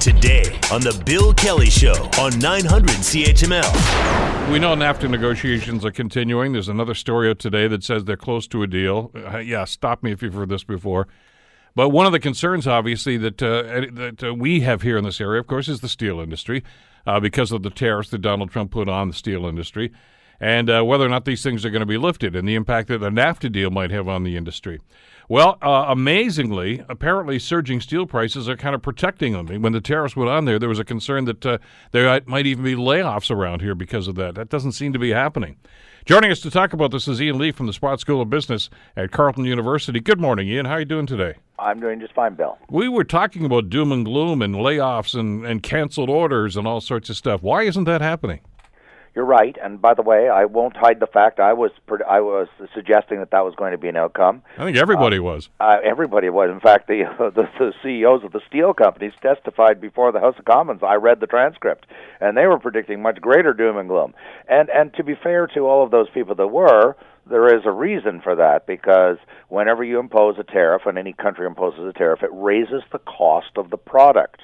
Today on The Bill Kelly Show on 900 CHML. We know NAFTA negotiations are continuing. There's another story out today that says they're close to a deal. Uh, yeah, stop me if you've heard this before. But one of the concerns, obviously, that uh, that uh, we have here in this area, of course, is the steel industry, uh, because of the tariffs that Donald Trump put on the steel industry, and uh, whether or not these things are going to be lifted, and the impact that the NAFTA deal might have on the industry. Well, uh, amazingly, apparently, surging steel prices are kind of protecting them. When the tariffs went on there, there was a concern that uh, there might even be layoffs around here because of that. That doesn't seem to be happening. Joining us to talk about this is Ian Lee from the Sprott School of Business at Carleton University. Good morning, Ian. How are you doing today? I'm doing just fine, Bill. We were talking about doom and gloom and layoffs and, and canceled orders and all sorts of stuff. Why isn't that happening? You're right, and by the way, I won't hide the fact I was I was suggesting that that was going to be an outcome. I think everybody uh, was. Uh, everybody was. In fact, the, uh, the the CEOs of the steel companies testified before the House of Commons. I read the transcript, and they were predicting much greater doom and gloom. And and to be fair to all of those people that were, there is a reason for that because whenever you impose a tariff, and any country imposes a tariff, it raises the cost of the product.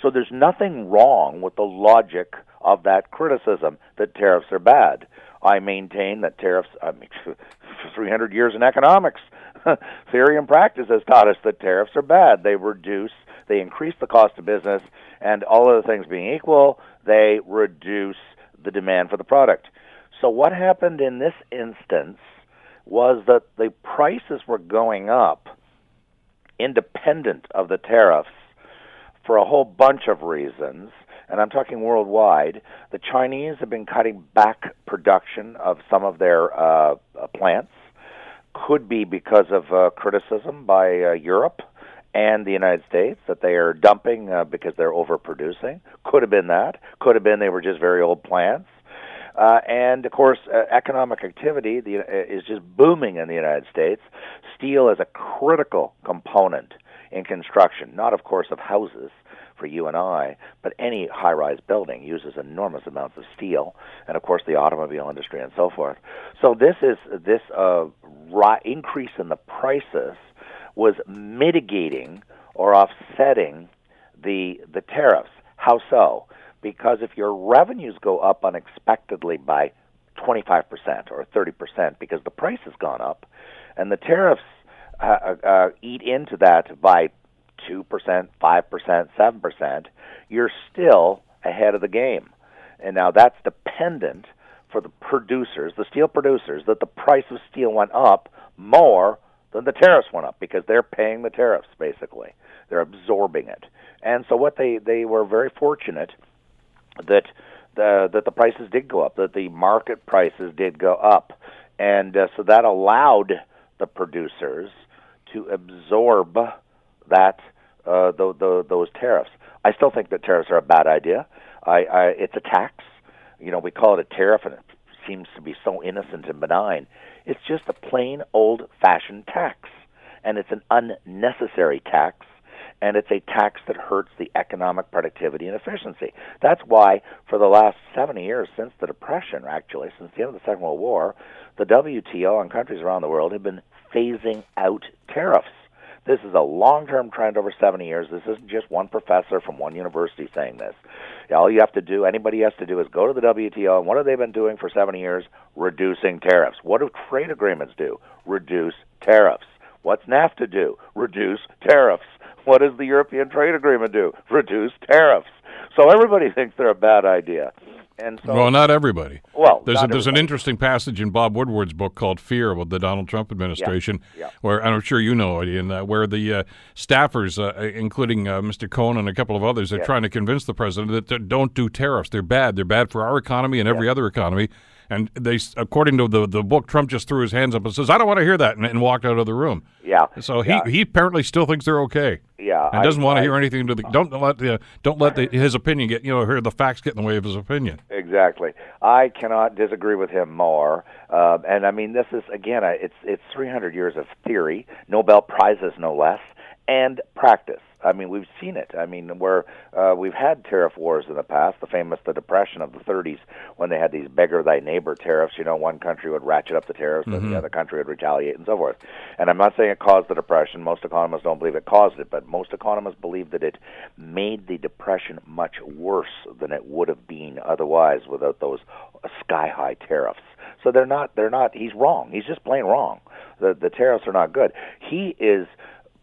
So there's nothing wrong with the logic of that criticism that tariffs are bad. I maintain that tariffs, I mean, for 300 years in economics, theory and practice has taught us that tariffs are bad. They reduce, they increase the cost of business, and all other things being equal, they reduce the demand for the product. So what happened in this instance was that the prices were going up independent of the tariffs for a whole bunch of reasons and I'm talking worldwide, the Chinese have been cutting back production of some of their uh, uh, plants. Could be because of uh, criticism by uh, Europe and the United States that they are dumping uh, because they're overproducing. Could have been that. Could have been they were just very old plants. Uh, and of course, uh, economic activity the, uh, is just booming in the United States. Steel is a critical component in construction, not of course of houses, for you and I, but any high rise building uses enormous amounts of steel, and of course the automobile industry and so forth. So this is this uh, ri- increase in the prices was mitigating or offsetting the the tariffs. How so? Because if your revenues go up unexpectedly by 25% or 30% because the price has gone up, and the tariffs uh, uh, uh eat into that by 2%, 5%, 7%, you're still ahead of the game. And now that's dependent for the producers, the steel producers, that the price of steel went up more than the tariffs went up because they're paying the tariffs basically. They're absorbing it. And so what they they were very fortunate that the that the prices did go up, that the market prices did go up. And uh, so that allowed the producers to absorb that uh, the, the, those tariffs. I still think that tariffs are a bad idea. I, I, it's a tax. You know, we call it a tariff, and it seems to be so innocent and benign. It's just a plain old-fashioned tax, and it's an unnecessary tax and it's a tax that hurts the economic productivity and efficiency. That's why, for the last 70 years, since the Depression, actually, since the end of the Second World War, the WTO and countries around the world have been phasing out tariffs. This is a long term trend over 70 years. This isn't just one professor from one university saying this. All you have to do, anybody has to do, is go to the WTO, and what have they been doing for 70 years? Reducing tariffs. What do trade agreements do? Reduce tariffs. What's NAFTA do? Reduce tariffs. What does the European Trade Agreement do? Reduce tariffs. So everybody thinks they're a bad idea. And so, well, not everybody. Well, there's a, there's an interesting passage in Bob Woodward's book called "Fear" about the Donald Trump administration, yeah, yeah. where I'm sure you know it, in uh, where the uh, staffers, uh, including uh, Mr. Cohn and a couple of others, are yeah. trying to convince the president that don't do tariffs. They're bad. They're bad for our economy and every other economy. And they, according to the the book, Trump just threw his hands up and says, "I don't want to hear that," and, and walked out of the room. Yeah. So yeah. he he apparently still thinks they're okay. Yeah. And doesn't I, want to I, hear anything to the don't let the don't let the, his opinion get you know hear the facts get in the way of his opinion. Exactly. I cannot disagree with him more. Uh, and I mean, this is again, it's it's 300 years of theory, Nobel prizes no less, and practice. I mean, we've seen it. I mean, where uh, we've had tariff wars in the past, the famous the Depression of the 30s, when they had these beggar thy neighbor tariffs. You know, one country would ratchet up the tariffs, mm-hmm. and the other country would retaliate, and so forth. And I'm not saying it caused the Depression. Most economists don't believe it caused it, but most economists believe that it made the Depression much worse than it would have been otherwise without those sky high tariffs. So they're not. They're not. He's wrong. He's just plain wrong. The the tariffs are not good. He is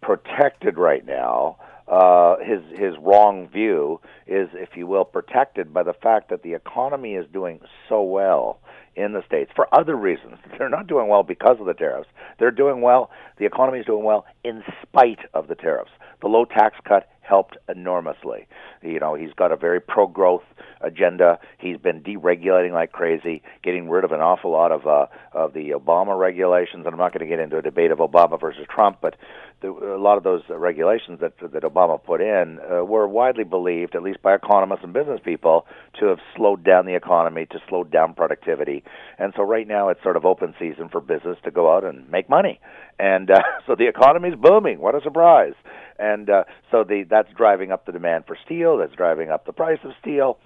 protected right now uh, his his wrong view is, if you will, protected by the fact that the economy is doing so well in the states for other reasons. They're not doing well because of the tariffs. They're doing well. The economy is doing well in spite of the tariffs. The low tax cut helped enormously. You know, he's got a very pro-growth agenda. He's been deregulating like crazy, getting rid of an awful lot of uh, of the Obama regulations. And I'm not going to get into a debate of Obama versus Trump, but the, a lot of those regulations that that Obama put in uh, were widely believed, at least by economists and business people, to have slowed down the economy, to slow down productivity. And so right now it's sort of open season for business to go out and make money. And uh, so the economy's booming. What a surprise! And uh, so the that's driving up the demand for steel. That's driving up the price of steel,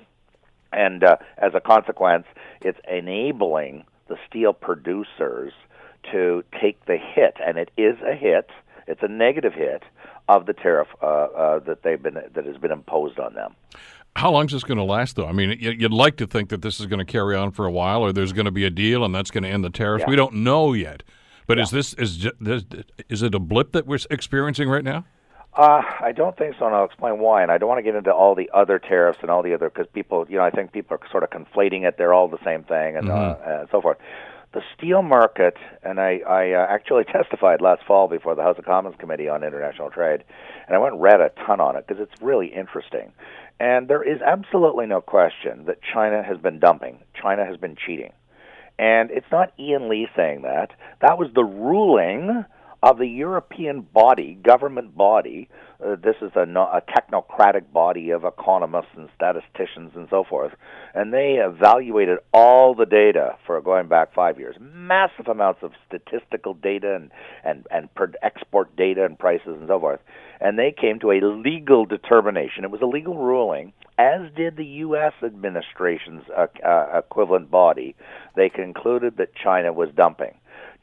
and uh, as a consequence, it's enabling the steel producers to take the hit, and it is a hit. It's a negative hit of the tariff uh, uh, that they've been that has been imposed on them. How long is this going to last, though? I mean, you'd like to think that this is going to carry on for a while, or there's going to be a deal, and that's going to end the tariffs. Yeah. We don't know yet. But yeah. is this is this, is it a blip that we're experiencing right now? Uh, I don't think so, and I'll explain why. And I don't want to get into all the other tariffs and all the other because people, you know, I think people are sort of conflating it. They're all the same thing, and, mm-hmm. uh, and so forth. The steel market, and I, I uh, actually testified last fall before the House of Commons Committee on International Trade, and I went and read a ton on it because it's really interesting. And there is absolutely no question that China has been dumping. China has been cheating. And it's not Ian Lee saying that. That was the ruling of the European body, government body. Uh, this is a, a technocratic body of economists and statisticians and so forth, and they evaluated all the data for going back five years, massive amounts of statistical data and and and per export data and prices and so forth, and they came to a legal determination. It was a legal ruling, as did the U.S. administration's uh, uh, equivalent body. They concluded that China was dumping.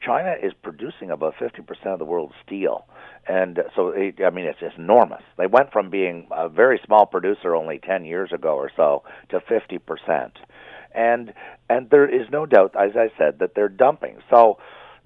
China is producing about 50% of the world's steel. And uh, so, it, I mean, it's, it's enormous. They went from being a very small producer only 10 years ago or so to 50%. And, and there is no doubt, as I said, that they're dumping. So,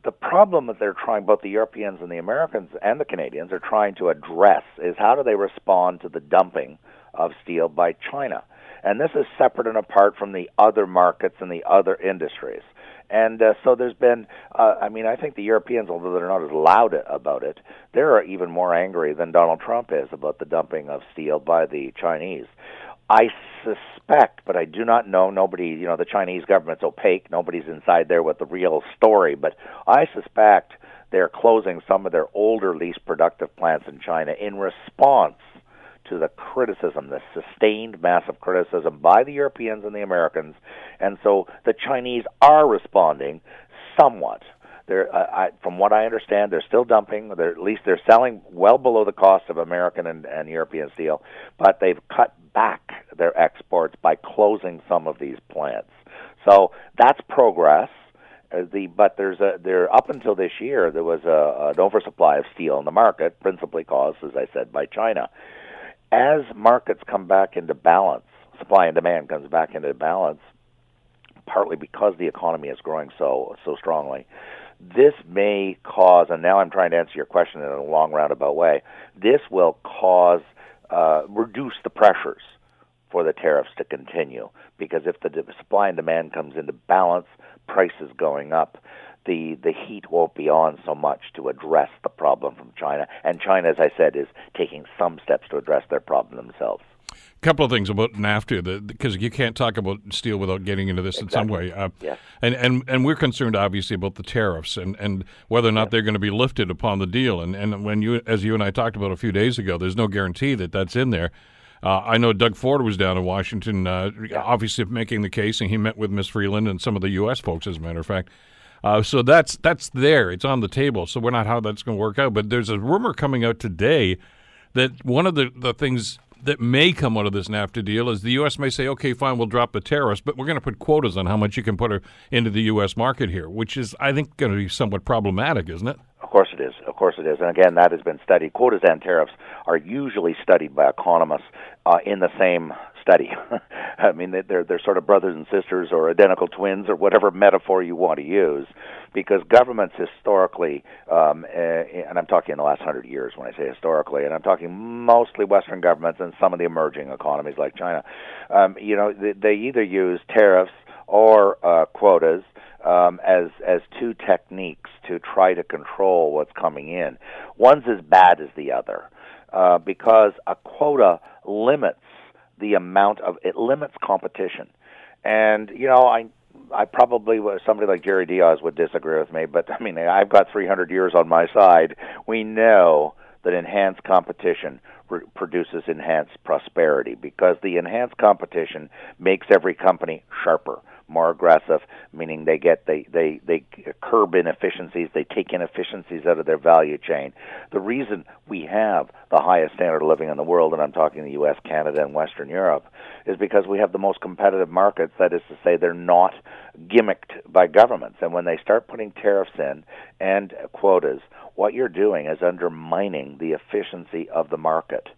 the problem that they're trying, both the Europeans and the Americans and the Canadians are trying to address is how do they respond to the dumping of steel by China? And this is separate and apart from the other markets and the other industries. And uh, so there's been, uh, I mean, I think the Europeans, although they're not as loud about it, they're even more angry than Donald Trump is about the dumping of steel by the Chinese. I suspect, but I do not know. Nobody, you know, the Chinese government's opaque. Nobody's inside there with the real story. But I suspect they're closing some of their older, least productive plants in China in response to the criticism, the sustained massive criticism by the Europeans and the Americans, and so the Chinese are responding somewhat. They're, uh, I, from what I understand, they're still dumping. They're, at least they're selling well below the cost of American and, and European steel, but they've cut back their exports by closing some of these plants. So that's progress. Uh, the but there's a there up until this year there was a, an oversupply of steel in the market, principally caused, as I said, by China as markets come back into balance, supply and demand comes back into balance, partly because the economy is growing so so strongly. This may cause, and now I'm trying to answer your question in a long roundabout way. This will cause uh, reduce the pressures for the tariffs to continue because if the supply and demand comes into balance, prices going up, the the heat won't be on so much to address the problem from China. And China, as I said, is taking some steps to address their problem themselves. A couple of things about NAFTA, because you can't talk about steel without getting into this exactly. in some way. Uh, yes. And, and and we're concerned, obviously, about the tariffs and, and whether or not yes. they're going to be lifted upon the deal. And and when you, as you and I talked about a few days ago, there's no guarantee that that's in there. Uh, I know Doug Ford was down in Washington, uh, yeah. obviously making the case, and he met with Ms. Freeland and some of the U.S. folks, as a matter of fact. Uh, so that's that's there. It's on the table. So we're not how that's going to work out. But there's a rumor coming out today that one of the, the things that may come out of this NAFTA deal is the U.S. may say, okay, fine, we'll drop the tariffs, but we're going to put quotas on how much you can put into the U.S. market here, which is, I think, going to be somewhat problematic, isn't it? Of course it is. Of course it is. And again, that has been studied. Quotas and tariffs are usually studied by economists uh, in the same study. I mean, they're they're sort of brothers and sisters or identical twins or whatever metaphor you want to use, because governments historically, um, eh, and I'm talking in the last hundred years when I say historically, and I'm talking mostly Western governments and some of the emerging economies like China. Um, you know, they, they either use tariffs or uh, quotas um, as as two techniques to try to control what's coming in. One's as bad as the other uh, because a quota limits the amount of it limits competition. And you know, I I probably somebody like Jerry Dias would disagree with me, but I mean, I've got 300 years on my side. We know that enhanced competition re- produces enhanced prosperity because the enhanced competition makes every company sharper more aggressive, meaning they get they they they curb inefficiencies, they take inefficiencies out of their value chain. The reason we have the highest standard of living in the world, and I'm talking the U.S., Canada, and Western Europe, is because we have the most competitive markets. That is to say, they're not gimmicked by governments. And when they start putting tariffs in and quotas, what you're doing is undermining the efficiency of the market.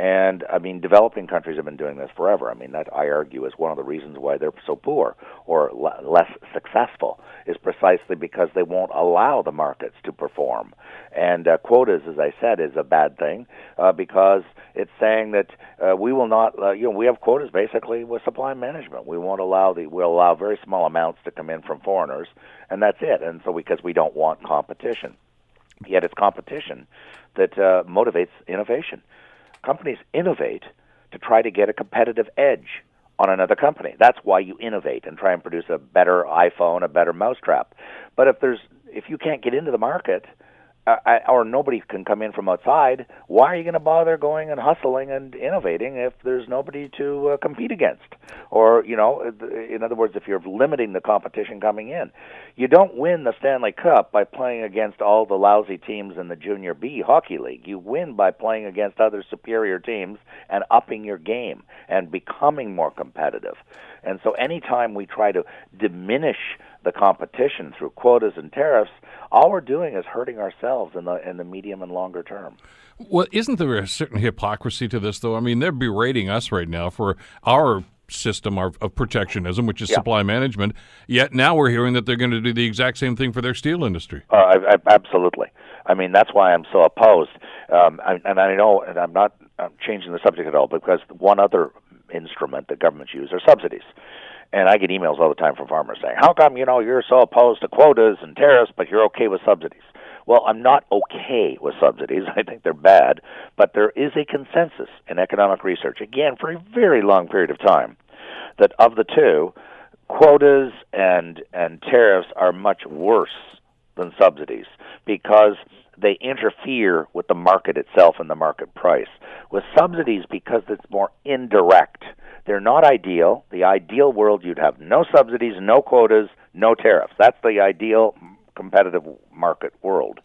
And I mean, developing countries have been doing this forever. I mean, that I argue is one of the reasons why they're so poor or less successful is precisely because they won't allow the markets to perform. And uh, quotas, as I said, is a bad thing uh, because it's saying that uh, we will not, uh, you know, we have quotas basically with supply management. We won't allow the, we'll allow very small amounts to come in from foreigners, and that's it. And so because we don't want competition, yet it's competition that uh, motivates innovation companies innovate to try to get a competitive edge on another company. That's why you innovate and try and produce a better iPhone, a better mousetrap. But if there's if you can't get into the market, or nobody can come in from outside, why are you going to bother going and hustling and innovating if there's nobody to uh, compete against? Or, you know, in other words, if you're limiting the competition coming in, you don't win the Stanley Cup by playing against all the lousy teams in the Junior B Hockey League. You win by playing against other superior teams and upping your game and becoming more competitive. And so anytime we try to diminish the competition through quotas and tariffs, all we're doing is hurting ourselves in the in the medium and longer term. Well, isn't there a certain hypocrisy to this, though? I mean, they're berating us right now for our system of, of protectionism, which is yeah. supply management. Yet now we're hearing that they're going to do the exact same thing for their steel industry. Uh, I, I, absolutely. I mean, that's why I'm so opposed. Um, I, and I know, and I'm not I'm changing the subject at all, because one other instrument that governments use are subsidies. And I get emails all the time from farmers saying, "How come you know you're so opposed to quotas and tariffs, but you're okay with subsidies?" Well, I'm not okay with subsidies. I think they're bad, but there is a consensus in economic research, again for a very long period of time, that of the two, quotas and and tariffs are much worse than subsidies because they interfere with the market itself and the market price. With subsidies, because it's more indirect, they're not ideal. The ideal world, you'd have no subsidies, no quotas, no tariffs. That's the ideal competitive market world.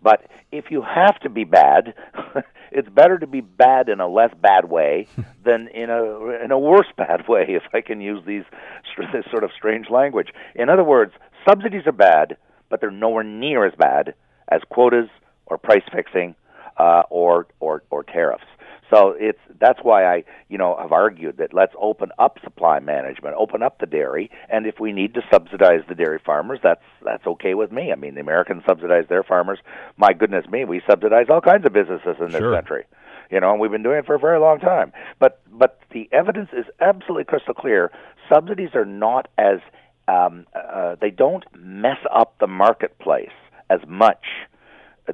But if you have to be bad, it's better to be bad in a less bad way than in a in a worse bad way, if I can use these this sort of strange language. In other words, subsidies are bad, but they're nowhere near as bad as quotas or price fixing uh, or or or tariffs. So it's that's why I you know have argued that let's open up supply management, open up the dairy, and if we need to subsidize the dairy farmers, that's that's okay with me. I mean, the Americans subsidize their farmers. My goodness me, we subsidize all kinds of businesses in this sure. country. You know, and we've been doing it for a very long time. But but the evidence is absolutely crystal clear. Subsidies are not as um, uh, they don't mess up the marketplace as much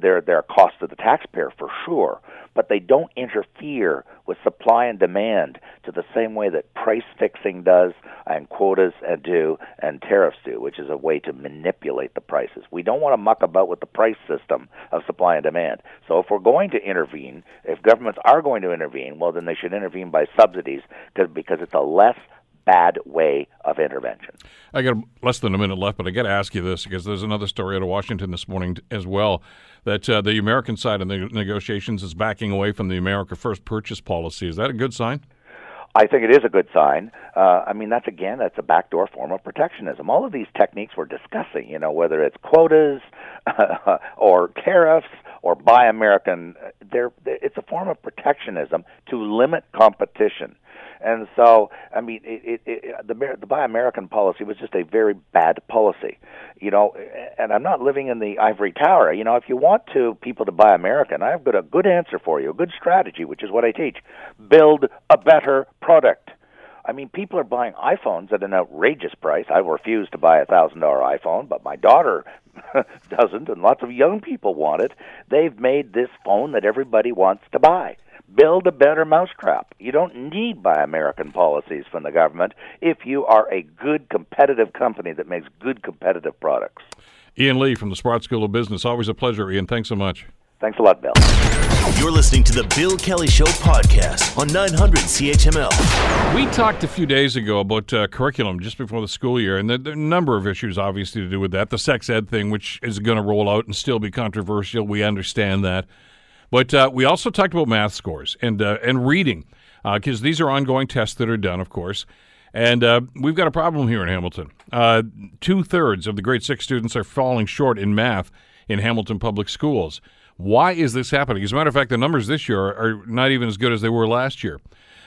they're a cost to the taxpayer for sure, but they don't interfere with supply and demand to the same way that price fixing does and quotas and do and tariffs do, which is a way to manipulate the prices. We don't want to muck about with the price system of supply and demand. So if we're going to intervene, if governments are going to intervene, well then they should intervene by subsidies because because it's a less bad way of intervention. I got less than a minute left, but I got to ask you this because there's another story out of Washington this morning as well that uh, the American side of the negotiations is backing away from the America First purchase policy. Is that a good sign? I think it is a good sign. Uh, I mean, that's again, that's a backdoor form of protectionism. All of these techniques we're discussing, you know, whether it's quotas or tariffs or buy American, they're, it's a form of protectionism to limit competition. And so, I mean, it, it, it, the the Buy American policy was just a very bad policy, you know. And I'm not living in the ivory tower. You know, if you want to people to buy American, I've got a good answer for you, a good strategy, which is what I teach: build a better product. I mean, people are buying iPhones at an outrageous price. I refuse to buy a thousand dollar iPhone, but my daughter doesn't, and lots of young people want it. They've made this phone that everybody wants to buy build a better mousetrap. You don't need buy American policies from the government if you are a good competitive company that makes good competitive products. Ian Lee from the Sprott School of Business. Always a pleasure, Ian. Thanks so much. Thanks a lot, Bill. You're listening to the Bill Kelly Show podcast on 900 CHML. We talked a few days ago about uh, curriculum just before the school year, and there, there, are a number of issues obviously to do with that. The sex ed thing, which is going to roll out and still be controversial, we understand that. But uh, we also talked about math scores and uh, and reading because uh, these are ongoing tests that are done, of course. And uh, we've got a problem here in Hamilton. Uh, Two thirds of the grade six students are falling short in math in Hamilton public schools. Why is this happening? As a matter of fact, the numbers this year are not even as good as they were last year.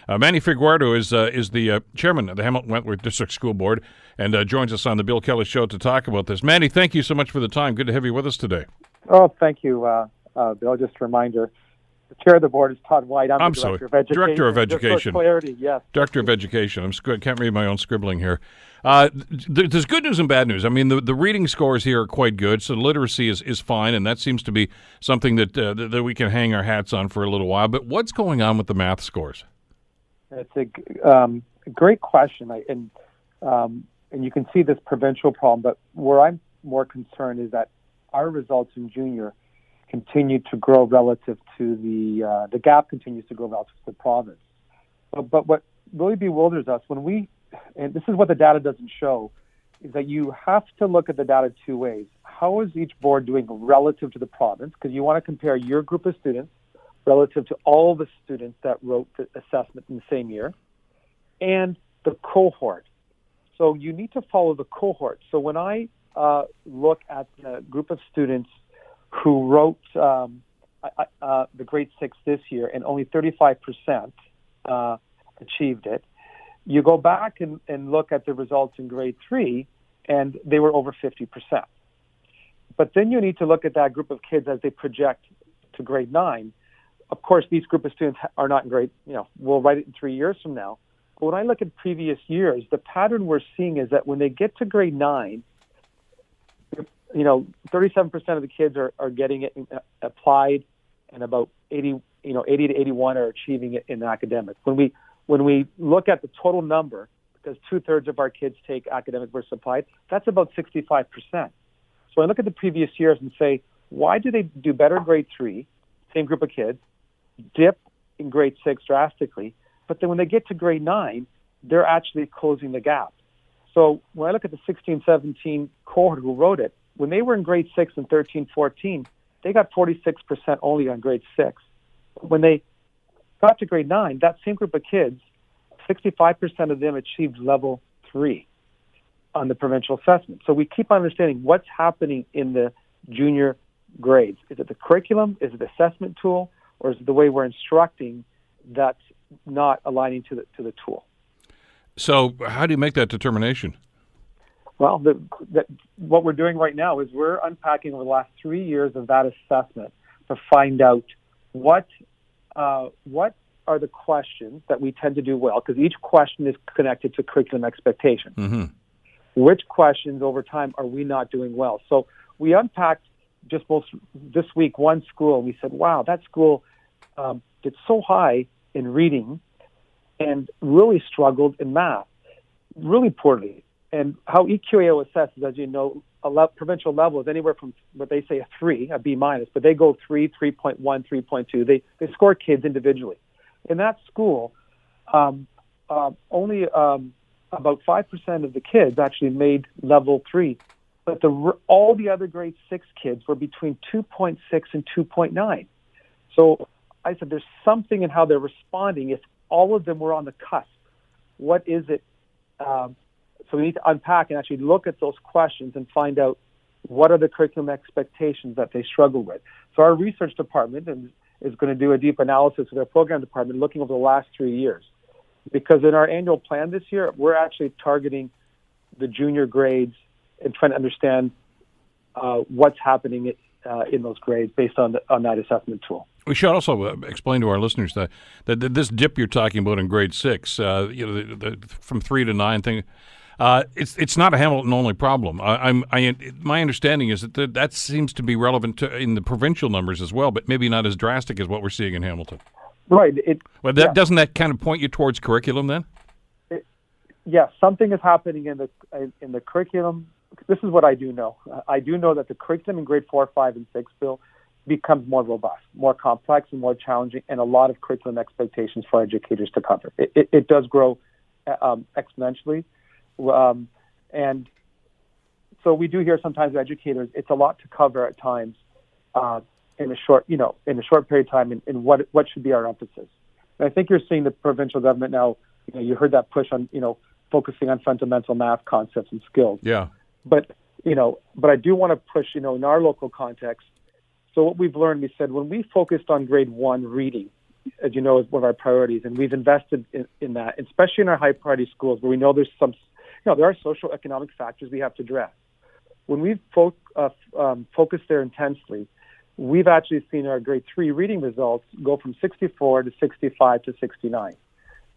Uh, Manny Figueiredo is uh, is the uh, chairman of the Hamilton Wentworth District School Board and joins us on the Bill Kelly Show to talk about this. Manny, thank you so much for the time. Good to have you with us today. Oh, thank you, uh, Bill. Just a reminder. The chair of the board is Todd White. I'm, I'm the sorry. director of education. Director of education. clarity, yes. Director of education. I'm sc- can't read my own scribbling here. Uh, th- there's good news and bad news. I mean, the, the reading scores here are quite good, so literacy is, is fine, and that seems to be something that uh, that we can hang our hats on for a little while. But what's going on with the math scores? It's a um, great question, I, and um, and you can see this provincial problem. But where I'm more concerned is that our results in junior continue to grow relative to the uh, the gap continues to grow relative to the province. But, but what really bewilders us when we, and this is what the data doesn't show, is that you have to look at the data two ways. How is each board doing relative to the province? Because you want to compare your group of students relative to all the students that wrote the assessment in the same year, and the cohort. So you need to follow the cohort. So when I uh, look at the group of students who wrote um, uh, the grade six this year, and only 35% uh, achieved it. You go back and, and look at the results in grade three, and they were over 50%. But then you need to look at that group of kids as they project to grade nine. Of course, these group of students are not in grade, you know, we'll write it in three years from now. But when I look at previous years, the pattern we're seeing is that when they get to grade nine, you know, 37% of the kids are, are getting it uh, applied, and about 80, you know, 80 to 81 are achieving it in academics. When we when we look at the total number, because two thirds of our kids take academic versus applied, that's about 65%. So I look at the previous years and say, why do they do better in grade three, same group of kids, dip in grade six drastically, but then when they get to grade nine, they're actually closing the gap. So when I look at the 16, 17 cohort who wrote it, when they were in grade six and 13, 14, they got 46% only on grade six. When they got to grade nine, that same group of kids, 65% of them achieved level three on the provincial assessment. So we keep understanding what's happening in the junior grades. Is it the curriculum? Is it the assessment tool? Or is it the way we're instructing that's not aligning to the, to the tool? So, how do you make that determination? Well, the, the, what we're doing right now is we're unpacking over the last three years of that assessment to find out what uh, what are the questions that we tend to do well, because each question is connected to curriculum expectation. Mm-hmm. Which questions over time are we not doing well? So we unpacked just most this week one school, and we said, "Wow, that school um, did so high in reading, and really struggled in math, really poorly." and how EQAO assesses, as you know, a le- provincial level is anywhere from what they say a three, a B minus, but they go three, 3.1, 3.2. They they score kids individually. In that school, um, uh, only um, about 5% of the kids actually made level three, but the, all the other grade six kids were between 2.6 and 2.9. So I said, there's something in how they're responding. If all of them were on the cusp, what is it? Um, so we need to unpack and actually look at those questions and find out what are the curriculum expectations that they struggle with. So our research department is going to do a deep analysis with our program department looking over the last three years. Because in our annual plan this year, we're actually targeting the junior grades and trying to understand uh, what's happening uh, in those grades based on the, on that assessment tool. We should also uh, explain to our listeners that, that, that, this dip you're talking about in grade six, uh, you know, the, the, from three to nine thing, uh, it's it's not a Hamilton only problem. I, am I, my understanding is that the, that seems to be relevant to, in the provincial numbers as well, but maybe not as drastic as what we're seeing in Hamilton. Right. It, well, that, yeah. doesn't that kind of point you towards curriculum then? It, yes, something is happening in the in the curriculum. This is what I do know. I do know that the curriculum in grade four, five, and six, Bill, becomes more robust, more complex, and more challenging, and a lot of curriculum expectations for educators to cover. It, it, it does grow uh, um, exponentially. Um, and so we do hear sometimes educators, it's a lot to cover at times uh, in a short, you know, in a short period of time. And, and what what should be our emphasis? And I think you're seeing the provincial government now. You know, you heard that push on, you know, focusing on fundamental math concepts and skills. Yeah. But you know, but I do want to push, you know, in our local context. So what we've learned, we said when we focused on grade one reading, as you know, is one of our priorities, and we've invested in, in that, especially in our high priority schools where we know there's some you know, there are social economic factors we have to address. When we've fo- uh, um, focused there intensely, we've actually seen our grade three reading results go from 64 to 65 to 69.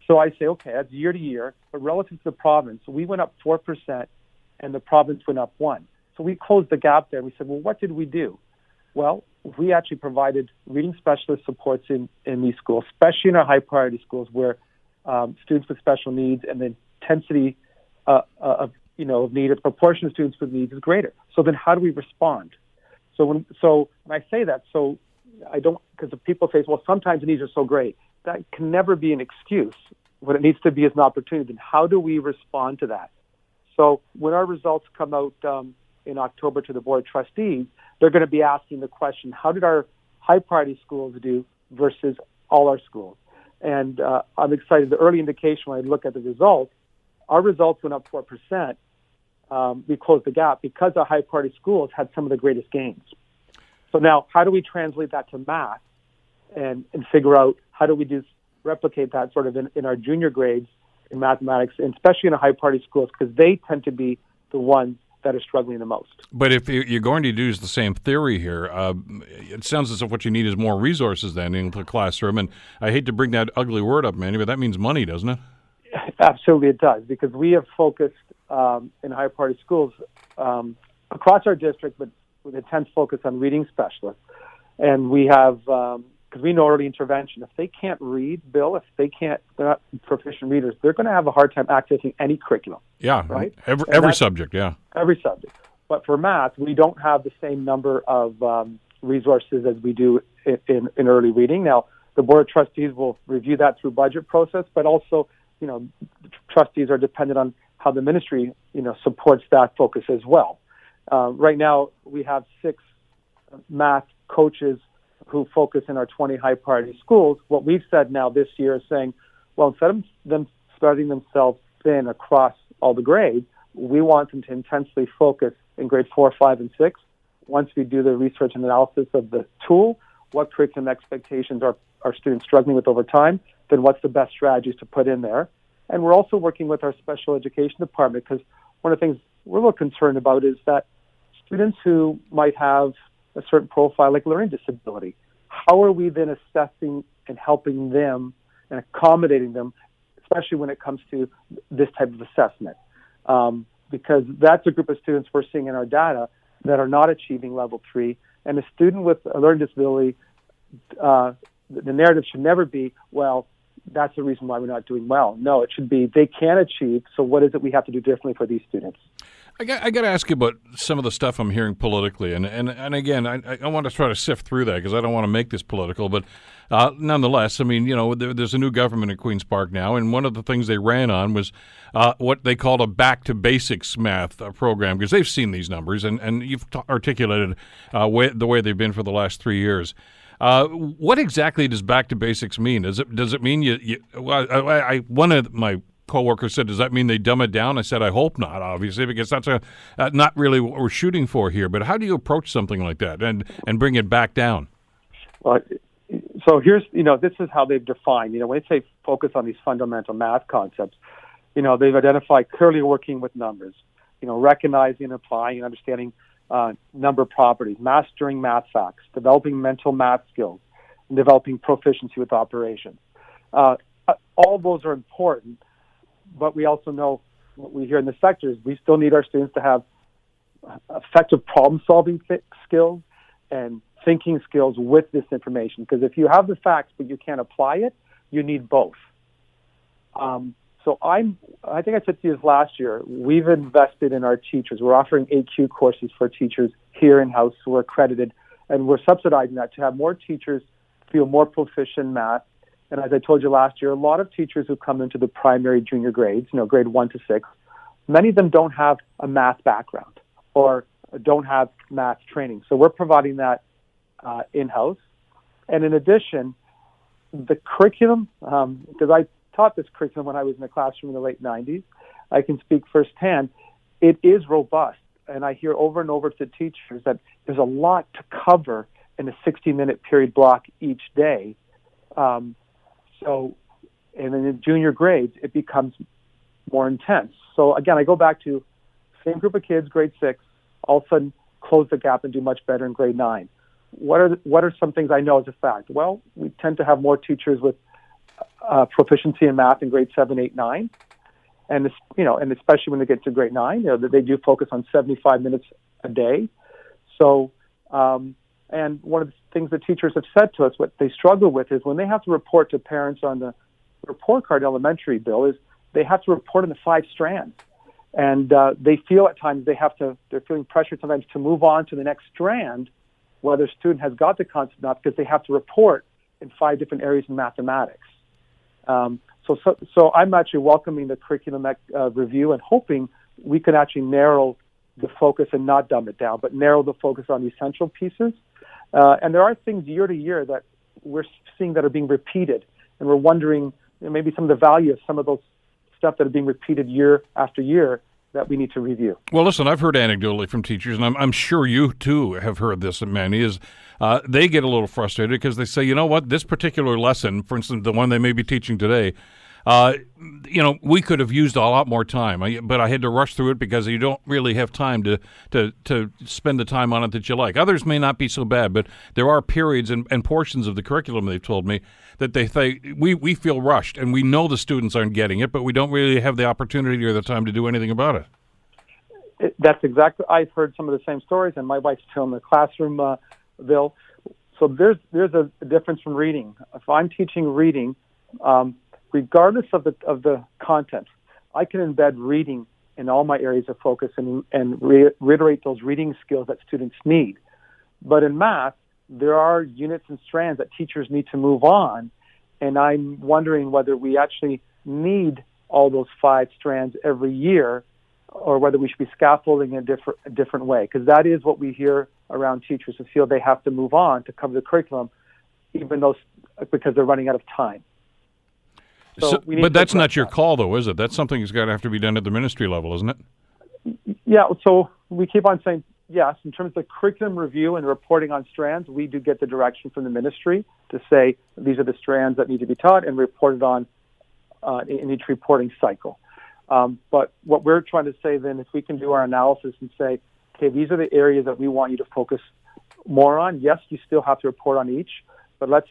So I say, okay, that's year to year, but relative to the province, we went up 4% and the province went up 1. So we closed the gap there. We said, well, what did we do? Well, we actually provided reading specialist supports in, in these schools, especially in our high priority schools where um, students with special needs and the intensity uh, uh, of you know of need, a proportion of students with needs is greater. So then, how do we respond? So when so when I say that, so I don't because people say, well, sometimes the needs are so great. That can never be an excuse. What it needs to be is an opportunity. Then how do we respond to that? So when our results come out um, in October to the board of trustees, they're going to be asking the question: How did our high priority schools do versus all our schools? And uh, I'm excited. The early indication when I look at the results our results went up 4%. Um, we closed the gap because our high priority schools had some of the greatest gains. So now, how do we translate that to math and, and figure out how do we do replicate that sort of in, in our junior grades in mathematics, and especially in the high priority schools, because they tend to be the ones that are struggling the most. But if you're going to use the same theory here, uh, it sounds as if what you need is more resources then in the classroom. And I hate to bring that ugly word up, Manny, but that means money, doesn't it? Absolutely, it does because we have focused um, in higher priority schools um, across our district, but with intense focus on reading specialists. And we have because we know early intervention. If they can't read, Bill, if they can't, they're not proficient readers. They're going to have a hard time accessing any curriculum. Yeah, right. Every every subject, yeah. Every subject. But for math, we don't have the same number of um, resources as we do in, in, in early reading. Now, the board of trustees will review that through budget process, but also you know, trustees are dependent on how the ministry, you know, supports that focus as well. Uh, right now, we have six math coaches who focus in our 20 high priority schools. What we've said now this year is saying, well, instead of them spreading themselves thin across all the grades, we want them to intensely focus in grade four, five, and six. Once we do the research and analysis of the tool, what curriculum expectations are, are students struggling with over time, then what's the best strategies to put in there? And we're also working with our special education department because one of the things we're a little concerned about is that students who might have a certain profile like learning disability, how are we then assessing and helping them and accommodating them, especially when it comes to this type of assessment? Um, because that's a group of students we're seeing in our data that are not achieving level three. And a student with a learning disability, uh, the narrative should never be, well, that's the reason why we're not doing well. No, it should be they can achieve. So what is it we have to do differently for these students? I got, I got to ask you about some of the stuff I'm hearing politically, and and, and again, I, I want to try to sift through that because I don't want to make this political, but uh, nonetheless, I mean, you know, there, there's a new government in Queens Park now, and one of the things they ran on was uh, what they called a back to basics math uh, program because they've seen these numbers, and and you've t- articulated uh, way, the way they've been for the last three years. Uh, what exactly does back to basics mean? Does it does it mean you? you well, I, I, one of my coworker said, "Does that mean they dumb it down?" I said, "I hope not, obviously, because that's a uh, not really what we're shooting for here." But how do you approach something like that and and bring it back down? Well, so here's you know this is how they've defined. You know, when they say focus on these fundamental math concepts, you know they've identified clearly working with numbers. You know, recognizing, applying, and understanding uh, number properties, mastering math facts, developing mental math skills, and developing proficiency with operations. Uh, all those are important, but we also know what we hear in the sector is we still need our students to have effective problem solving skills and thinking skills with this information. Because if you have the facts but you can't apply it, you need both. Um, so I'm, I think I said to you this last year, we've invested in our teachers. We're offering AQ courses for teachers here in house who are accredited, and we're subsidizing that to have more teachers feel more proficient in math and as I told you last year, a lot of teachers who come into the primary junior grades, you know, grade one to six, many of them don't have a math background or don't have math training. So we're providing that uh, in house. And in addition, the curriculum, um, because I taught this curriculum when I was in the classroom in the late 90s, I can speak firsthand, it is robust. And I hear over and over to teachers that there's a lot to cover in a 60 minute period block each day. Um, so, and in the junior grades, it becomes more intense. So again, I go back to same group of kids, grade six, all of a sudden close the gap and do much better in grade nine. What are the, what are some things I know as a fact? Well, we tend to have more teachers with uh, proficiency in math in grade seven, eight, nine, and this, you know, and especially when they get to grade nine, you know, they do focus on 75 minutes a day. So, um, and one of the things that teachers have said to us, what they struggle with is when they have to report to parents on the report card elementary bill is they have to report on the five strands. And uh, they feel at times they have to, they're feeling pressure sometimes to move on to the next strand, whether a student has got the concept or not, because they have to report in five different areas in mathematics. Um, so, so, so I'm actually welcoming the curriculum uh, review and hoping we can actually narrow the focus and not dumb it down, but narrow the focus on the essential pieces uh, and there are things year to year that we're seeing that are being repeated, and we're wondering maybe some of the value of some of those stuff that are being repeated year after year that we need to review. Well, listen, I've heard anecdotally from teachers, and I'm, I'm sure you too have heard this, Manny, is uh, they get a little frustrated because they say, you know what, this particular lesson, for instance, the one they may be teaching today, uh, you know, we could have used a lot more time, but I had to rush through it because you don't really have time to, to, to spend the time on it that you like. Others may not be so bad, but there are periods and, and portions of the curriculum they've told me that they say we, we feel rushed and we know the students aren't getting it, but we don't really have the opportunity or the time to do anything about it. it that's exactly. I've heard some of the same stories, and my wife's still in the classroom, uh, Bill. So there's there's a, difference from reading. If I'm teaching reading, um, regardless of the of the content, I can embed reading in all my areas of focus and and re- reiterate those reading skills that students need. But in math, there are units and strands that teachers need to move on, and I'm wondering whether we actually need all those five strands every year, or whether we should be scaffolding in a different a different way. Because that is what we hear around teachers who feel they have to move on to cover the curriculum, even though because they're running out of time. So, so but that's not your that. call, though, is it? That's something that's got to have to be done at the ministry level, isn't it? Yeah. So we keep on saying yes. In terms of curriculum review and reporting on strands, we do get the direction from the ministry to say these are the strands that need to be taught and reported on uh, in each reporting cycle. Um, but what we're trying to say then is we can do our analysis and say, okay, these are the areas that we want you to focus more on. Yes, you still have to report on each, but let's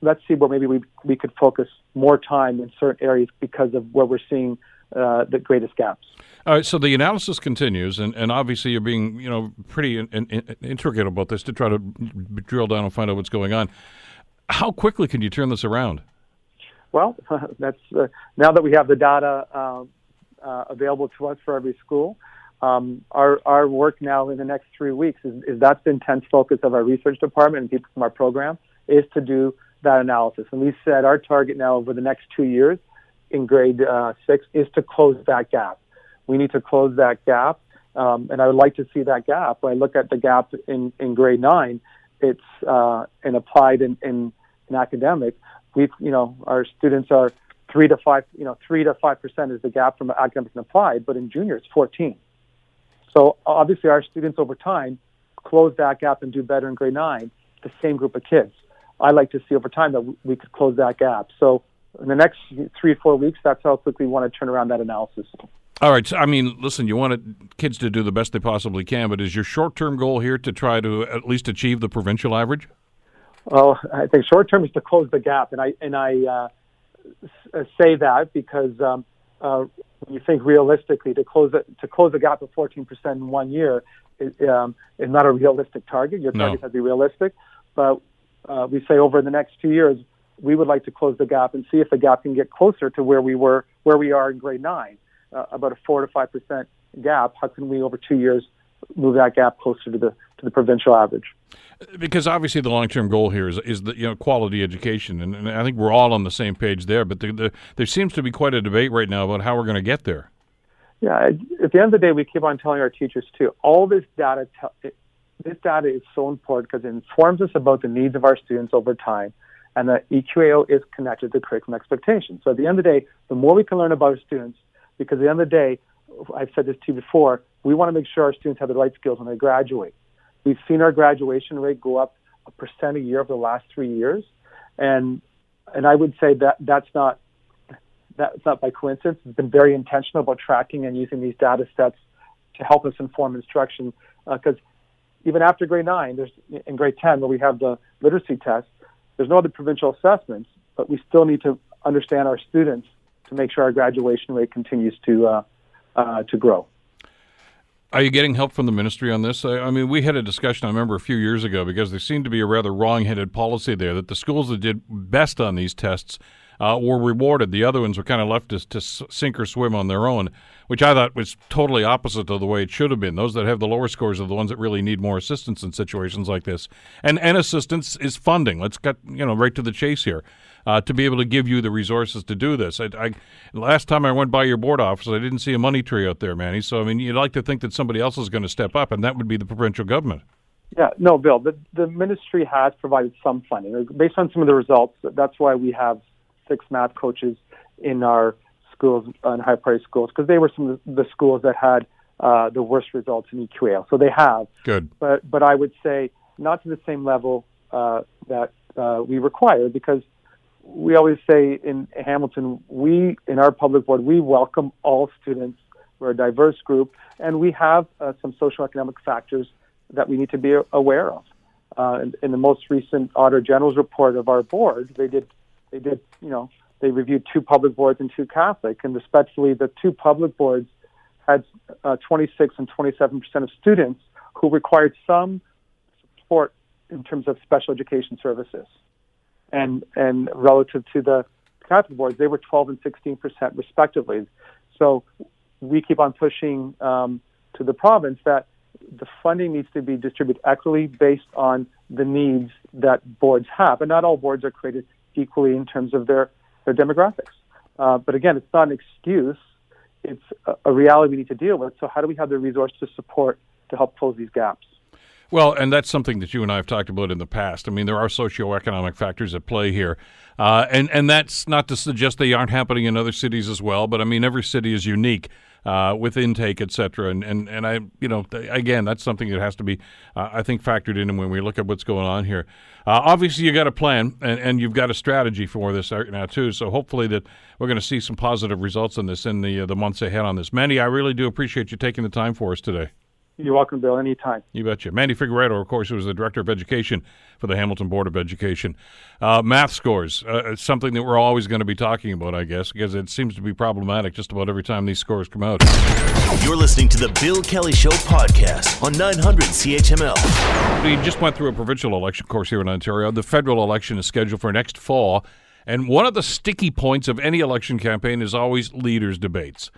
let's see where maybe we we could focus more time in certain areas because of where we're seeing uh, the greatest gaps. All right, so the analysis continues, and, and obviously you're being you know pretty in, in, intricate about this to try to drill down and find out what's going on. How quickly can you turn this around? Well, that's uh, now that we have the data uh, uh, available to us for every school. um, our our work now in the next three weeks is, is that's the intense focus of our research department and people from our program is to do that analysis. And we said our target now over the next two years in grade uh, six is to close that gap. We need to close that gap, um, and I would like to see that gap. When I look at the gap in, in grade nine, it's uh, in applied in, in, in academic. We've you know our students are three to five you know three to five percent is the gap from academic and applied, but in junior it's fourteen. So obviously our students over time close that gap and do better in grade nine. The same group of kids. I like to see over time that we could close that gap. So in the next three or four weeks, that's how quickly we want to turn around that analysis. All right. So, I mean, listen, you want kids to do the best they possibly can, but is your short term goal here to try to at least achieve the provincial average? Well, I think short term is to close the gap, and I and I uh, uh say that because um, uh, when you think realistically, to close it, to close the gap of 14% in one year is, um, is not a realistic target. Your target no. has to be realistic, but uh, we say over the next two years, we would like to close the gap and see if the gap can get closer to where we were, where we are in grade nine, uh, about a four to five percent gap. How can we over two years move that gap closer to the to the provincial average? Because obviously the long term goal here is is the you know quality education, and, and I think we're all on the same page there. But the, the, there seems to be quite a debate right now about how we're going to get there. Yeah, at the end of the day, we keep on telling our teachers too. All this data, te- this data is so important because it informs us about the needs of our students over time and that EQAO is connected to curriculum expectations. So at the end of the day, the more we can learn about our students, because at the end of the day, I've said this to you before, we want to make sure our students have the right skills when they graduate. We've seen our graduation rate go up a percent a year over the last three years, and and I would say that that's not that's not by coincidence. It's been very intentional about tracking and using these data sets to help us inform instruction. Because uh, even after grade nine, there's in grade ten where we have the literacy test, there's no other provincial assessments, but we still need to understand our students to make sure our graduation rate continues to uh, uh, to grow. Are you getting help from the ministry on this? I, mean, we had a discussion, I remember, a few years ago because there seemed to be a rather wrong headed policy there that the schools that did best on these tests uh, were rewarded. The other ones were kind of left to, to sink or swim on their own, which I thought was totally opposite of the way it should have been. Those that have the lower scores are the ones that really need more assistance in situations like this. And and assistance is funding. Let's get you know right to the chase here. Uh, to be able to give you the resources to do this. I, I, last time I went by your board office, I didn't see a money tree out there, Manny. So I mean, you'd like to think that somebody else is going to step up, and that would be the provincial government. Yeah, no, Bill. The the ministry has provided some funding based on some of the results. That's why we have six math coaches in our schools and high priced schools because they were some of the schools that had uh, the worst results in EQAO. So they have. Good. But but I would say not to the same level uh, that uh, we require because we always say in Hamilton we in our public board we welcome all students. We're a diverse group, and we have uh, some socioeconomic factors that we need to be aware of. Uh, in, in, the most recent Auditor General's report of our board, they did they did, you know, they reviewed two public boards and two Catholic, and respectfully, the two public boards had uh, 26 and 27 percent of students who required some support in terms of special education services, and and relative to the Catholic boards, they were 12 and 16 percent respectively. So we keep on pushing um, to the province that the funding needs to be distributed equitably based on the needs that boards have, and not all boards are created equally in terms of their, their demographics. Uh, but again, it's not an excuse. It's a, a reality we need to deal with. So how do we have the resource to support to help close these gaps? Well, and that's something that you and I have talked about in the past. I mean, there are socioeconomic factors at play here, uh, and and that's not to suggest they aren't happening in other cities as well. But I mean, every city is unique uh, with intake, et cetera. And, and, and I, you know, again, that's something that has to be, uh, I think, factored in when we look at what's going on here. Uh, obviously, you got a plan and, and you've got a strategy for this right now too. So hopefully that we're going to see some positive results in this in the uh, the months ahead on this. Manny, I really do appreciate you taking the time for us today. You're welcome, Bill. Anytime. You betcha. Mandy Figueiredo, of course, who was the director of education for the Hamilton Board of Education. Uh, math scores, uh, something that we're always going to be talking about, I guess, because it seems to be problematic just about every time these scores come out. You're listening to the Bill Kelly Show podcast on 900 CHML. We just went through a provincial election course here in Ontario. The federal election is scheduled for next fall. And one of the sticky points of any election campaign is always leaders' debates.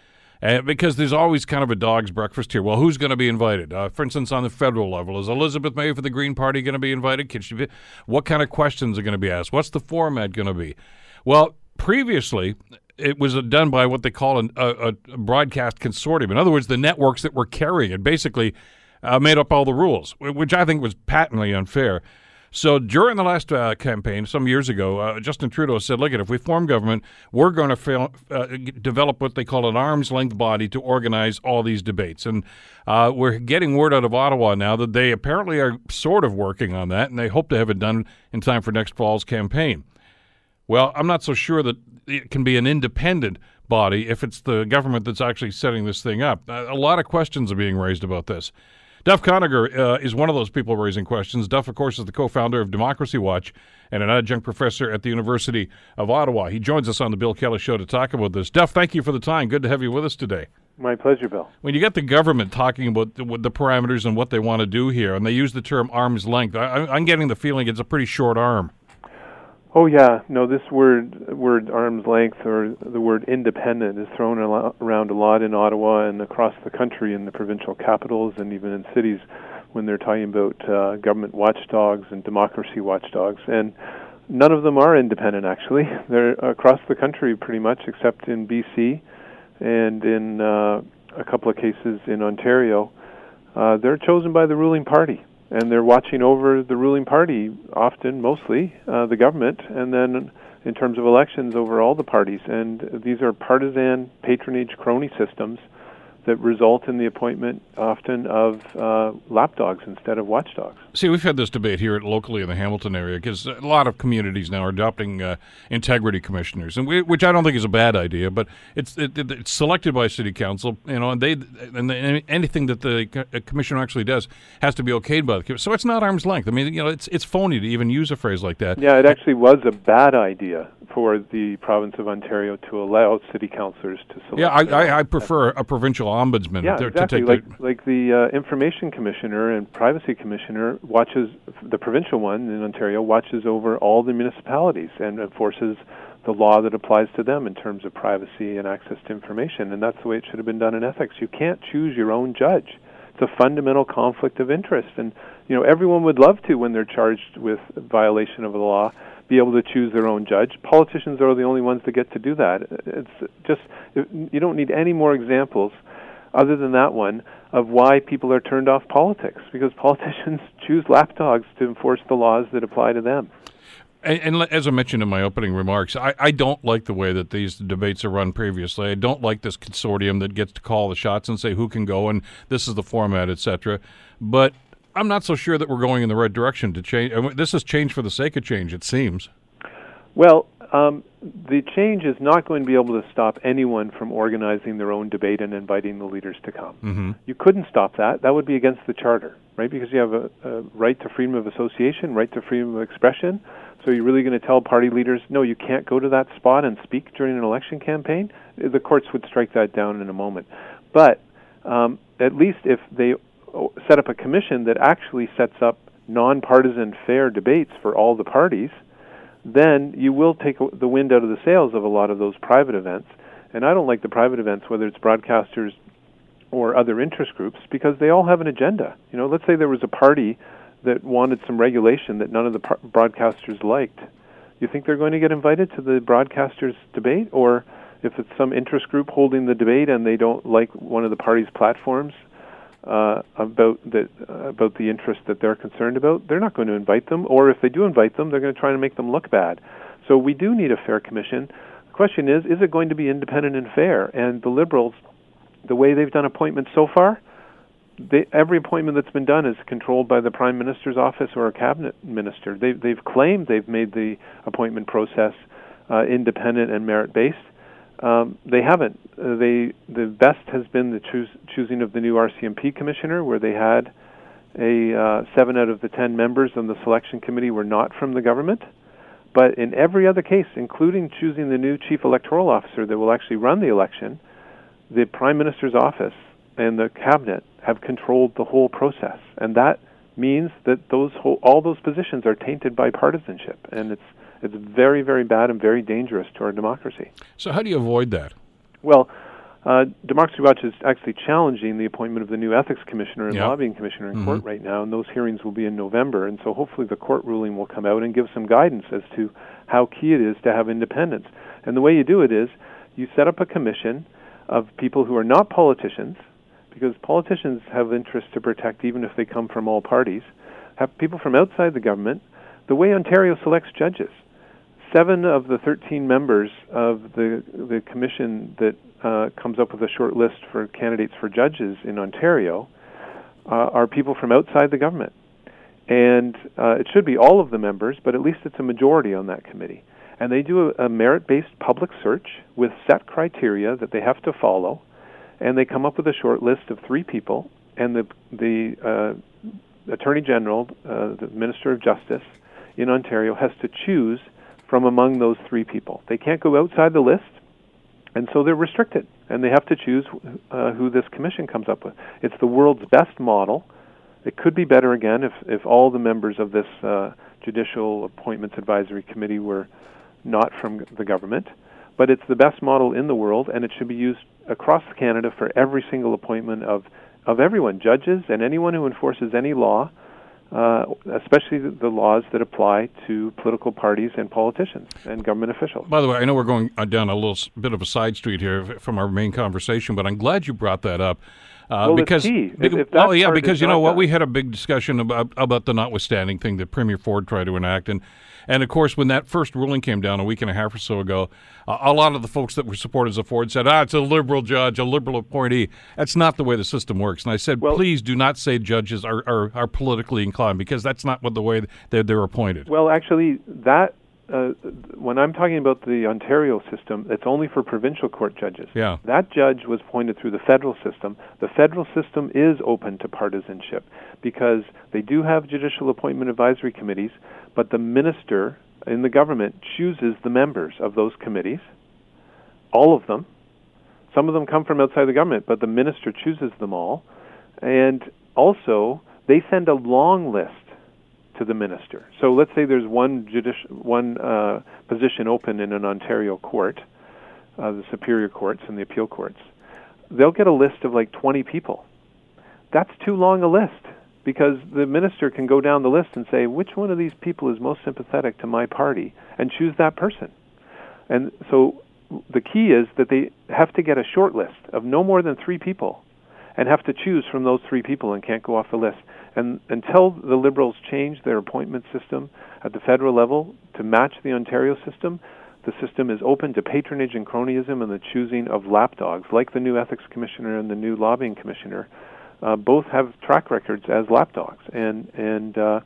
Uh, because there's always kind of a dog's breakfast here. Well, who's going to be invited? Uh, for instance, on the federal level, is Elizabeth May for the Green Party going to be invited? Can she be, what kind of questions are going to be asked? What's the format going to be? Well, previously, it was done by what they call an, a, a, broadcast consortium. In other words, the networks that were carrying it basically uh, made up all the rules, which I think was patently unfair. So during the last uh, campaign, some years ago, uh, Justin Trudeau said, "Look, if we form government, we're going to fail, uh, develop what they call an arm's length body to organize all these debates." And uh, we're getting word out of Ottawa now that they apparently are sort of working on that, and they hope to have it done in time for next fall's campaign. Well, I'm not so sure that it can be an independent body if it's the government that's actually setting this thing up. A lot of questions are being raised about this. Duff Conacher uh, is one of those people raising questions. Duff, of course, is the co founder of Democracy Watch and an adjunct professor at the University of Ottawa. He joins us on the Bill Kelly Show to talk about this. Duff, thank you for the time. Good to have you with us today. My pleasure, Bill. When you get the government talking about the, the parameters and what they want to do here, and they use the term arm's length, I, I'm getting the feeling it's a pretty short arm. Oh yeah, no. This word, word arm's length, or the word independent, is thrown around a lot in Ottawa and across the country in the provincial capitals and even in cities when they're talking about uh, government watchdogs and democracy watchdogs. And none of them are independent. Actually, they're across the country pretty much, except in BC and in uh, a couple of cases in Ontario. Uh, they're chosen by the ruling party and they're watching over the ruling party, often, mostly, uh, the government, and then in terms of elections over all the parties. And these are partisan patronage crony systems that result in the appointment often of uh, lapdogs instead of watchdogs. See, we've had this debate here locally in the Hamilton area because a lot of communities now are adopting uh, integrity commissioners, and we, which I don't think is a bad idea. But it's it, it, it's selected by city council, you know, and they and the, anything that the commissioner actually does has to be okayed by the so it's not arm's length. I mean, you know, it's it's phony to even use a phrase like that. Yeah, it actually was a bad idea for the province of Ontario to allow city councillors to select. Yeah, I, I, I prefer a provincial ombudsman yeah, to, exactly. to take like, the like the uh, information commissioner and privacy commissioner watches the provincial one in Ontario watches over all the municipalities and enforces the law that applies to them in terms of privacy and access to information. And that's the way it should have been done in ethics. You can't choose your own judge. It's a fundamental conflict of interest. And you know everyone would love to when they're charged with violation of the law be able to choose their own judge. Politicians are the only ones that get to do that. It's just you don't need any more examples other than that one of why people are turned off politics because politicians choose lapdogs to enforce the laws that apply to them. And, and, as I mentioned in my opening remarks, I, I, don't like the way that these debates are run previously. I don't like this consortium that gets to call the shots and say who can go and this is the format, etc. But I'm not so sure that we're going in the right direction to change. This is change for the sake of change, it seems. Well, um, the change is not going to be able to stop anyone from organizing their own debate and inviting the leaders to come. Mm-hmm. You couldn't stop that. That would be against the charter, right? Because you have a, a right to freedom of association, right to freedom of expression. So you're really going to tell party leaders, no, you can't go to that spot and speak during an election campaign? The courts would strike that down in a moment. But um, at least if they set up a commission that actually sets up nonpartisan, fair debates for all the parties, then you will take the wind out of the sails of a lot of those private events. And I don't like the private events, whether it's broadcasters or other interest groups, because they all have an agenda. You know, let's say there was a party that wanted some regulation that none of the par- broadcasters liked. You think they're going to get invited to the broadcasters' debate, or if it's some interest group holding the debate and they don't like one of the party's platforms, uh, about that uh, about the interest that they're concerned about, they're not going to invite them. Or if they do invite them, they're going to try to make them look bad. So we do need a fair commission. The question is, is it going to be independent and fair? And the Liberals, the way they've done appointments so far, they, every appointment that's been done is controlled by the prime minister's office or a cabinet minister. They, they've claimed they've made the appointment process uh, independent and merit based um, they haven't. Uh, they the best has been the choos- choosing of the new RCMP commissioner, where they had a uh, seven out of the ten members on the selection committee were not from the government. But in every other case, including choosing the new chief electoral officer that will actually run the election, the prime minister's office and the cabinet have controlled the whole process, and that means that those whole, all those positions are tainted by partisanship, and it's it's very, very bad and very dangerous to our democracy. So, how do you avoid that? Well, Uh, Democracy Watch is actually challenging the appointment of the new ethics commissioner and Yeah. lobbying commissioner in Mhm. court right now, and those hearings will be in November. And so hopefully the court ruling will come out and give some guidance as to how key it is to have independence. And the way you do it is you set up a commission of people who are not politicians, because politicians have interests to protect even if they come from all parties. Have people from outside the government. The way Ontario selects judges seven of the 13 members of the the commission that uh, comes up with a short list for candidates for judges in Ontario uh, are people from outside the government, and uh, it should be all of the members, but at least it's a majority on that committee. And they do a, a merit-based public search with set criteria that they have to follow, and they come up with a short list of three people, and the the uh, Attorney General, uh, the Minister of Justice in Ontario, has to choose from among those three people. They can't go outside the list, and so they're restricted, and they have to choose uh, who this commission comes up with. It's the world's best model. It could be better again if, if all the members of this uh, Judicial Appointments Advisory Committee were not from the government, but it's the best model in the world, and it should be used across Canada for every single appointment of, of everyone, judges and anyone who enforces any law uh, especially the, laws that apply to political parties and politicians and government officials. By the way, I know we're going uh, down a little bit of a side street here from our main conversation, but I'm glad you brought that up. Uh, Well, because, key. If- if well, yeah, because you know what, done- we had a big discussion about about the notwithstanding thing that Premier Ford tried to enact, and and of course when that first ruling came down a week and a half or so ago, uh, a lot of the folks that were supporters of Ford said, ah, it's a liberal judge, a liberal appointee. That's not the way the system works. And I said, Well- please do not say judges are, are, are politically inclined because that's not what the way they're, they're appointed. Well, actually, that uh, when I'm talking about the Ontario system, it's only for provincial court judges. Yeah. That judge was appointed through the federal system. The federal system is open to partisanship because they do have judicial appointment advisory committees, but the minister in the government chooses the members of those committees, all of them. Some of them come from outside the government, but the minister chooses them all. And also, they send a long list to the minister. So let's say there's one judici- one uh, position open in an Ontario court, uh, the superior courts and the appeal courts. They'll get a list of like 20 people. That's too long a list because the minister can go down the list and say which one of these people is most sympathetic to my party and choose that person. And so the key is that they have to get a short list of no more than 3 people and have to choose from those 3 people and can't go off the list. And until the Liberals change their appointment system at the federal level to match the Ontario system, the system is open to patronage and cronyism and the choosing of lapdogs, like the new ethics commissioner and the new lobbying commissioner. Uh, both have track records as lapdogs, and and uh,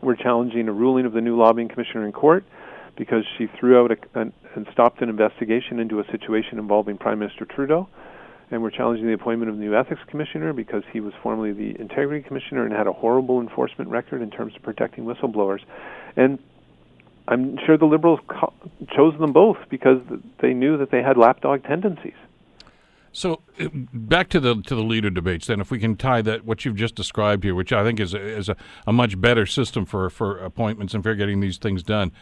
we're challenging a ruling of the new lobbying commissioner in court because she threw out a, an, and stopped an investigation into a situation involving Prime Minister Trudeau and we're challenging the appointment of the new ethics commissioner because he was formerly the integrity commissioner and had a horrible enforcement record in terms of protecting whistleblowers. And I'm sure the liberals co- chose them both because they knew that they had lapdog tendencies. So uh, back to the to the leader debates. Then, if we can tie that what you've just described here, which I think is a, is a, a much better system for for appointments and for getting these things done.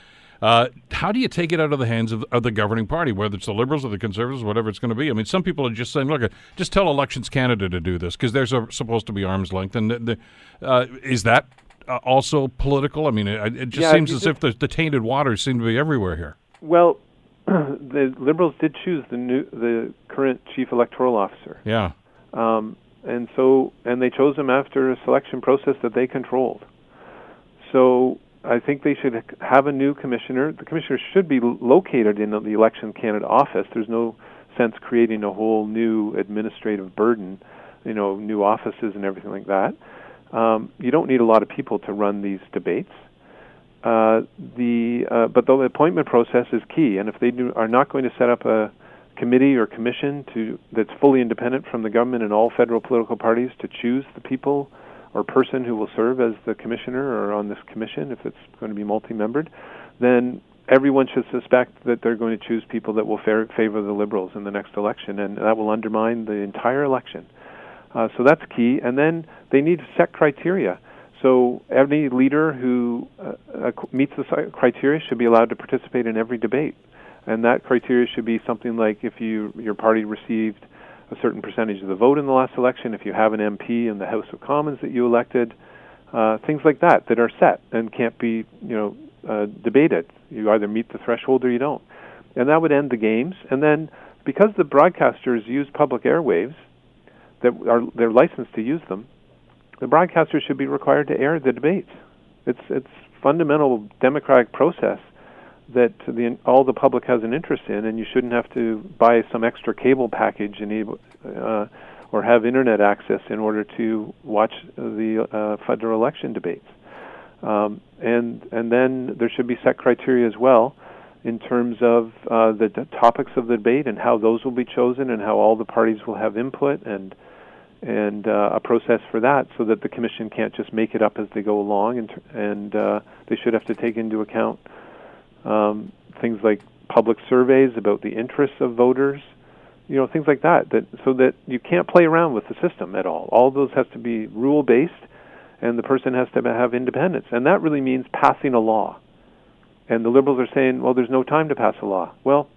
Uh, how do you take it out of the hands of, of the governing party, whether it's the Liberals or the Conservatives, whatever it's going to be? I mean, some people are just saying, "Look, just tell Elections Canada to do this because there's a, supposed to be arm's length." And the, the, uh, is that uh, also political? I mean, it, it just Yeah, seems as just- if the, the tainted waters seem to be everywhere here. Well, the liberals did choose the new the current chief electoral officer. Yeah. Um, and so, and they chose him after a selection process that they controlled. So, I think they should have a new commissioner. The commissioner should be located in the Election Canada office. There's no sense creating a whole new administrative burden, you know, new offices and everything like that. Um, you don't need a lot of people to run these debates. Uh, the uh, but the appointment process is key, and if they do, are not going to set up a committee or commission to that's fully independent from the government and all federal political parties to choose the people or person who will serve as the commissioner or on this commission, if it's going to be multi-membered, then everyone should suspect that they're going to choose people that will fa- favor the liberals in the next election, and that will undermine the entire election. Uh, so that's key. And then they need to set criteria. So any leader who uh, uh, meets the criteria should be allowed to participate in every debate. And that criteria should be something like if you your party received a certain percentage of the vote in the last election, if you have an MP in the House of Commons that you elected, uh, things like that that are set and can't be, you know, uh, debated. You either meet the threshold or you don't, and that would end the games. And then because the broadcasters use public airwaves, that are they're licensed to use them, the broadcasters should be required to air the debates. It's it's fundamental democratic process that the, all the public has an interest in, and you shouldn't have to buy some extra cable package and uh, or have internet access in order to watch the uh, federal election debates. Um, and and then there should be set criteria as well in terms of uh, the d- topics of the debate and how those will be chosen and how all the parties will have input and and uh, a process for that so that the commission can't just make it up as they go along and and uh, they should have to take into account um, things like public surveys about the interests of voters you know things like that that so that you can't play around with the system at all. All those has to be rule based and the person has to have independence. And that really means passing a law. And the liberals are saying well there's no time to pass a law. Well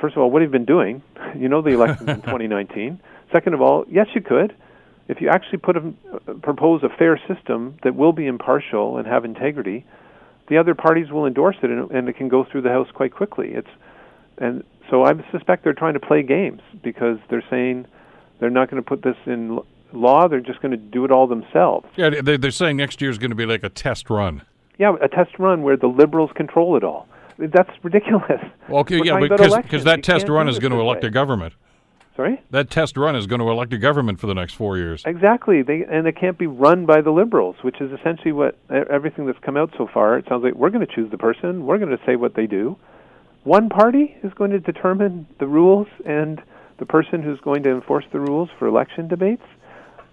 first of all what have you been doing? You know the elections in 2019 second of all yes you could if you actually put a, propose a fair system that will be impartial and have integrity the other parties will endorse it and, and it can go through the house quite quickly it's and so I suspect they're trying to play games because they're saying they're not going to put this in law. They're just going to do it all themselves. Yeah, they're saying next year is going to be like a test run. Yeah, a test run where the liberals control it all. That's ridiculous. Well, okay, yeah, because that test run is going to elect way. a government. Sorry? That test run is going to elect a government for the next four years. Exactly. They and it can't be run by the liberals, which is essentially what everything that's come out so far. It sounds like we're going to choose the person. We're going to say what they do one party is going to determine the rules and the person who's going to enforce the rules for election debates.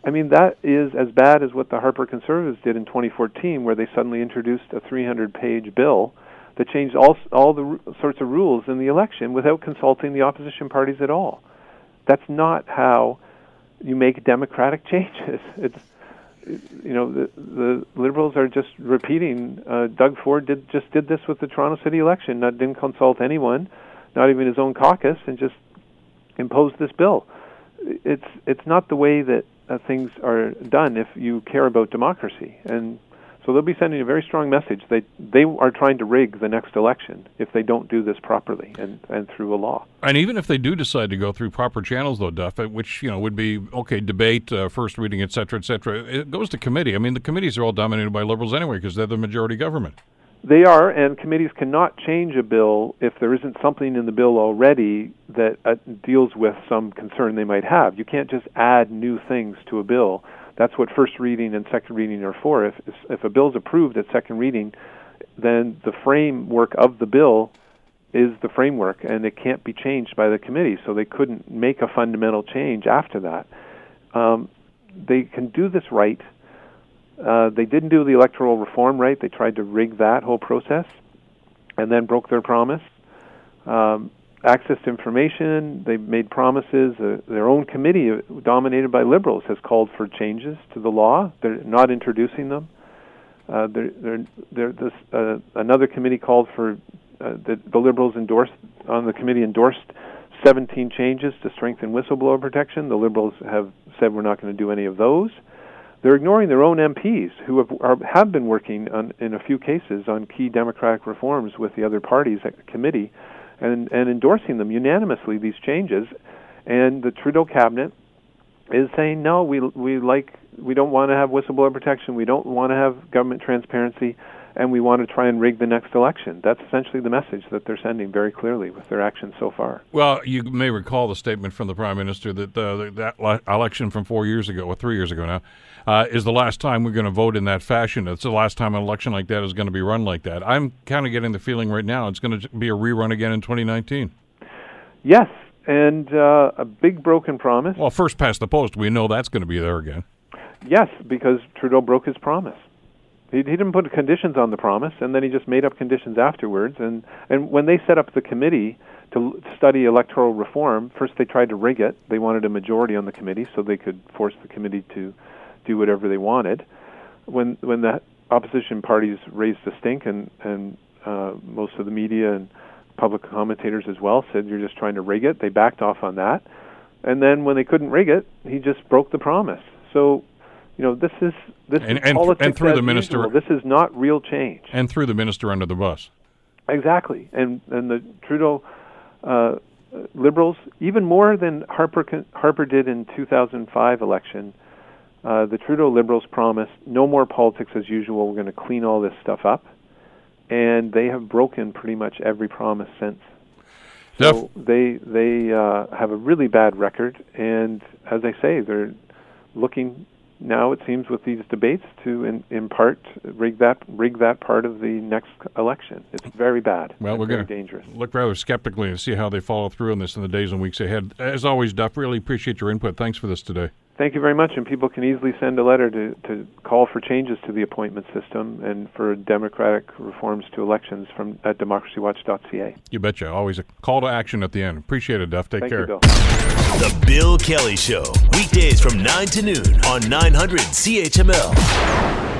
I mean, that is as bad as what the Harper Conservatives did in 2014, where they suddenly introduced a 300 page bill that changed all, all the r- sorts of rules in the election without consulting the opposition parties at all. That's not how you make democratic changes. It's you know the the liberals are just repeating. Uh, Doug Ford did just did this with the Toronto City election. Not didn't consult anyone, not even his own caucus, and just imposed this bill. It's it's not the way that uh, things are done if you care about democracy. And so they'll be sending a very strong message. They they are trying to rig the next election if they don't do this properly and, and through a law. And even if they do decide to go through proper channels, though, Duff, which you know would be okay, debate, uh, first reading, et cetera, et cetera, it goes to committee. I mean, the committees are all dominated by liberals anyway because they're the majority government. They are, and committees cannot change a bill if there isn't something in the bill already that uh, deals with some concern they might have. You can't just add new things to a bill that's what first reading and second reading are for. If if a bill is approved at second reading, then the framework of the bill is the framework, and it can't be changed by the committee. So they couldn't make a fundamental change after that. Um, they can do this right. Uh, they didn't do the electoral reform right. They tried to rig that whole process, and then broke their promise. Um, access to information. They've made promises. Uh, their own committee, uh, dominated by liberals, has called for changes to the law. They're not introducing them. Uh, they're, they're, they're this, uh, another committee called for uh, the, the liberals endorsed on the committee endorsed 17 changes to strengthen whistleblower protection. The liberals have said we're not going to do any of those. They're ignoring their own MPs who have are, have been working on, in a few cases on key democratic reforms with the other parties at the committee and, and endorsing them unanimously, these changes. And the Trudeau cabinet is saying, no, we, we, like, we don't want to have whistleblower protection, we don't want to have government transparency, and we want to try and rig the next election. That's essentially the message that they're sending very clearly with their actions so far. Well, you may recall the statement from the prime minister that uh, that election from four years ago, or three years ago now, uh, is the last time we're going to vote in that fashion. It's the last time an election like that is going to be run like that. I'm kind of getting the feeling right now it's going to be a rerun again in 2019. Yes, and uh, a big broken promise. Well, first past the post, we know that's going to be there again. Yes, because Trudeau broke his promise. He, he didn't put conditions on the promise, and then he just made up conditions afterwards. And and when they set up the committee to study electoral reform, first they tried to rig it. They wanted a majority on the committee so they could force the committee to do whatever they wanted. When when the opposition parties raised the stink, and and uh, most of the media and public commentators as well said you're just trying to rig it, they backed off on that. and then when they couldn't rig it, he just broke the promise. So, you know, this is this And- is and politics and through as the minister- usual. This is not real change. And through the minister under the bus. Exactly, and and the Trudeau uh, liberals, even more than Harper Harper did in 2005 election, uh, the Trudeau liberals promised no more politics as usual. We're going to clean all this stuff up, and they have broken pretty much every promise since. So they they uh, have a really bad record, and as I say, they're looking now. It seems with these debates to in, in part rig that rig that part of the next election. It's very bad. Well, we're going to dangerous. look rather skeptically and see how they follow through on this in the days and weeks ahead. As always, Duff, really appreciate your input. Thanks for this today. Thank you very much. And people can easily send a letter to, to call for changes to the appointment system and for democratic reforms to elections from at democracywatch.ca. You betcha. Always a call to action at the end. Appreciate it, Duff. Take Thank care. you, Bill. The Bill Kelly Show, weekdays from 9 to noon on 900 CHML.